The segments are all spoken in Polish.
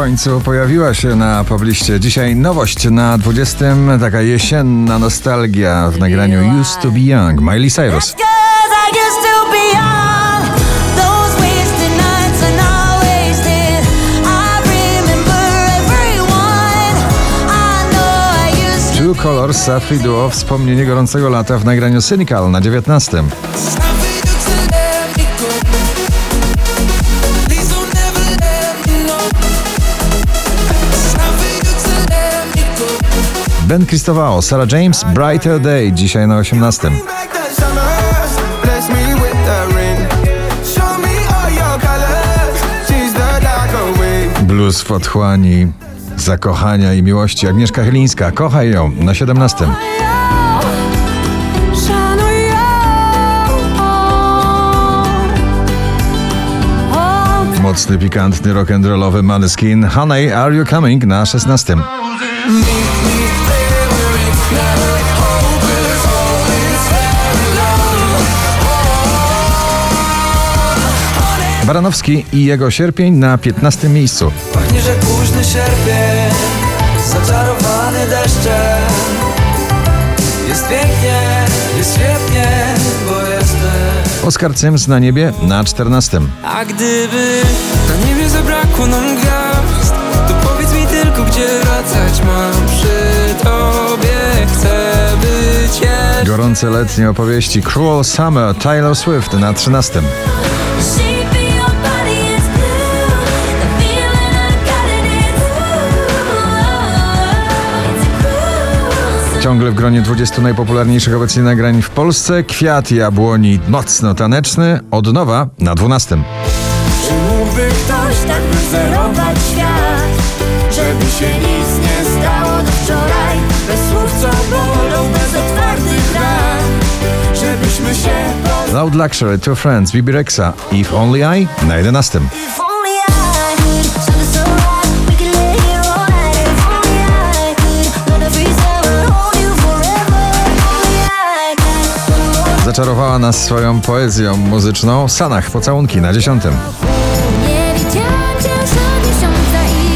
końcu pojawiła się na pobliście. Dzisiaj nowość na 20. Taka jesienna nostalgia w nagraniu Used to be Young. Miley Cyrus. Two Colors Safri Duo wspomnienie gorącego lata w nagraniu Cynical na 19. Ben Cristobao, Sarah James, Brighter Day, dzisiaj na 18. Blues w otchłani, zakochania i miłości. Agnieszka Chylińska, kochaj ją na 17. Mocny, pikantny, rock'n'rollowy Maneskin Honey, Are You Coming na 16. Baranowski i jego sierpień na 15 miejscu. Pachnie, że późny sierpień, zaczarowany deszczem. Jest pięknie, jest świetnie, bo jestem. Oskar Cyms na niebie na 14. A gdyby na niebie zabrakło nam gwiazd, to powiedz mi tylko, gdzie wracać mam przy tobie. Chcę być jeszcze. Gorące letnie opowieści Cruel Summer Taylor Swift na 13. Ciągle w gronie 20 najpopularniejszych obecnie nagrań w Polsce Kwiat jabłoni mocno taneczny od nowa na 12. Czy mógłby ktoś tak wyzerować świat, żeby się nic nie stało do wczoraj? Bez słów co bolą, bez otwartych ran, żebyśmy się. Loud Luxury, Two Friends, Bibi Rexa, If Only I na 11. Zaczarowała nas swoją poezją muzyczną Sanach, pocałunki na 10. Nie widziałam cię już od miesiąca i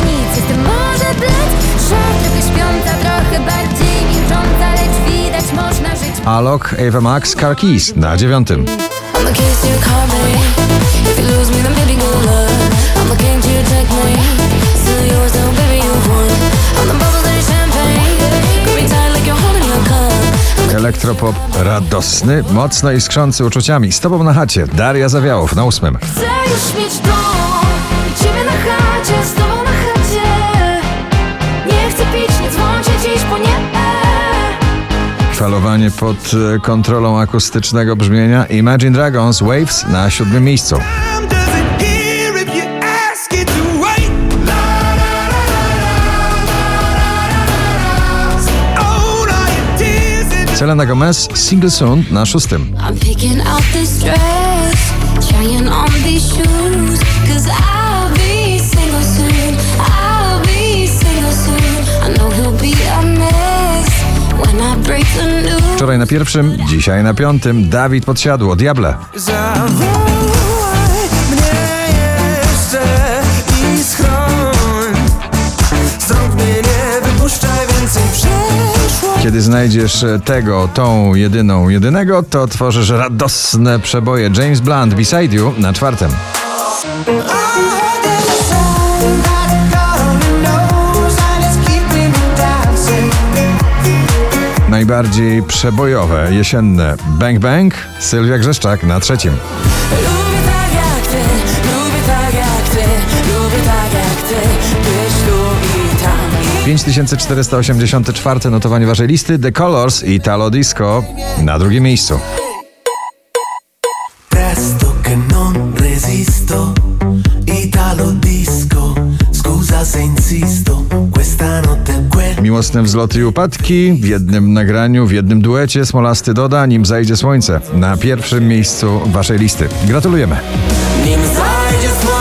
Elektropop radosny, mocno iskrzący uczuciami. Z tobą na chacie, Daria Zawiałow na 8. Chcę już mieć dom i ciebie na chacie, z tobą na chacie. Nie chcę pić, nie dzwonić dziś, nie. Falowanie pod e, kontrolą akustycznego brzmienia Imagine Dragons Waves na siódmym miejscu. Mess when I break the news. Wczoraj na pierwszym, dzisiaj na piątym Dawid Podsiadło, Diable. Kiedy znajdziesz e, tego, tą jedyną, jedynego, to tworzysz radosne przeboje. James Blunt, Beside You na czwartym. Najbardziej przebojowe, jesienne Bang Bang, Sylwia Grzeszczak na trzecim. 5484 notowanie waszej listy The Colors i Italo Disco na drugim miejscu. Presto che non resisto, Italo disco, scusa se insisto, questa notte è quella. Miłosne wzloty i upadki w jednym nagraniu, w jednym duecie Smolasty doda, nim zajdzie słońce na pierwszym miejscu waszej listy. Gratulujemy. Nim za